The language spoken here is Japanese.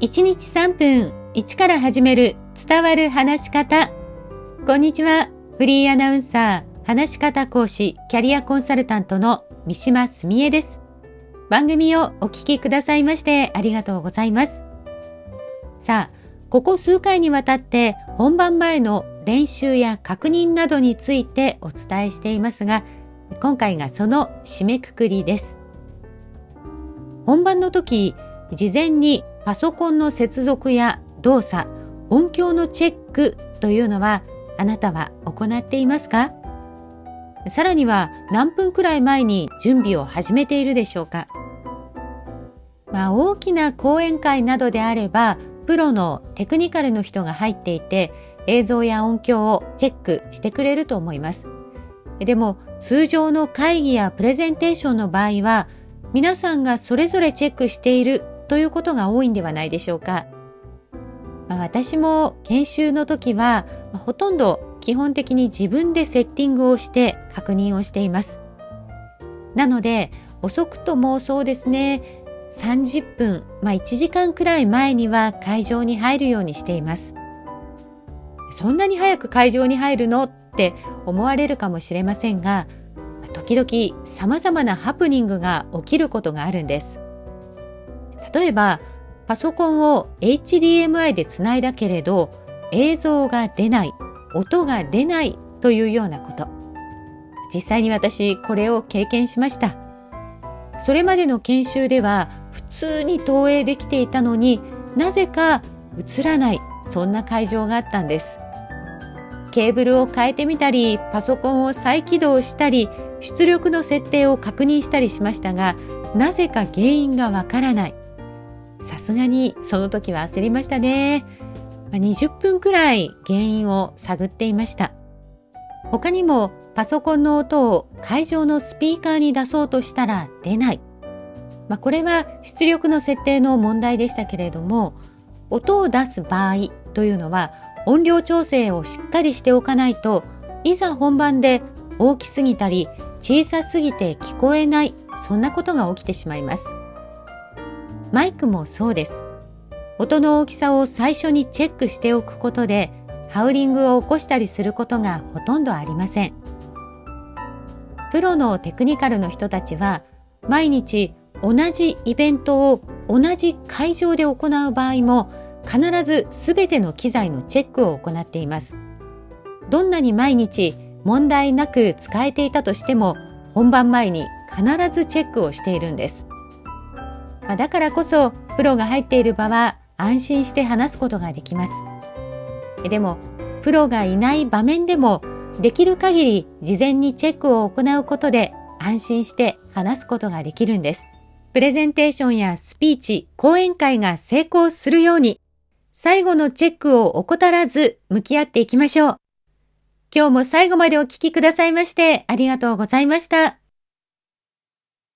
1日3分1から始める伝わる話し方。こんにちは。フリーアナウンサー、話し方講師、キャリアコンサルタントの三島澄江です。番組をお聞きくださいましてありがとうございます。さあ、ここ数回にわたって本番前の練習や確認などについてお伝えしていますが、今回がその締めくくりです。本番の時、事前にパソコンの接続や動作、音響のチェックというのはあなたは行っていますか？さらには何分くらい前に準備を始めているでしょうか？まあ、大きな講演会などであればプロのテクニカルの人が入っていて映像や音響をチェックしてくれると思います。でも通常の会議やプレゼンテーションの場合は皆さんがそれぞれチェックしているということが多いんではないでしょうか。まあ、私も研修の時は、まあ、ほとんど基本的に自分でセッティングをして確認をしています。なので遅くともそうですね30分、まあ、1時間くらい前には会場に入るようにしています。そんなに早く会場に入るのって思われるかもしれませんが時々様々なハプニングが起きることがあるんです。例えば、パソコンを HDMI でつないだけれど、映像が出ない、音が出ないというようなこと。実際に私、これを経験しました。それまでの研修では、普通に投影できていたのになぜか映らない、そんな会場があったんです。ケーブルを変えてみたり、パソコンを再起動したり、出力の設定を確認したりしましたが、なぜか原因がわからない。さすがにその時は焦りましたね。20分くらい原因を探っていました。他にもパソコンの音を会場のスピーカーに出そうとしたら出ない。まあ、これは出力の設定の問題でしたけれども、音を出す場合というのは音量調整をしっかりしておかないといざ本番で大きすぎたり小さすぎて聞こえないそんなことが起きてしまいますマイクもそうです。音の大きさを最初にチェックしておくことでハウリングを起こしたりすることがほとんどありません。プロのテクニカルの人たちは毎日同じイベントを同じ会場で行う場合も必ず全ての機材のチェックを行っています。どんなに毎日問題なく使えていたとしても本番前に必ずチェックをしているんです。まあ、だからこそプロが入っている場は安心して話すことができます。でもプロがいない場面でもできる限り事前にチェックを行うことで安心して話すことができるんです。プレゼンテーションやスピーチ、講演会が成功するように最後のチェックを怠らず向き合っていきましょう。今日も最後までお聞きくださいましてありがとうございました。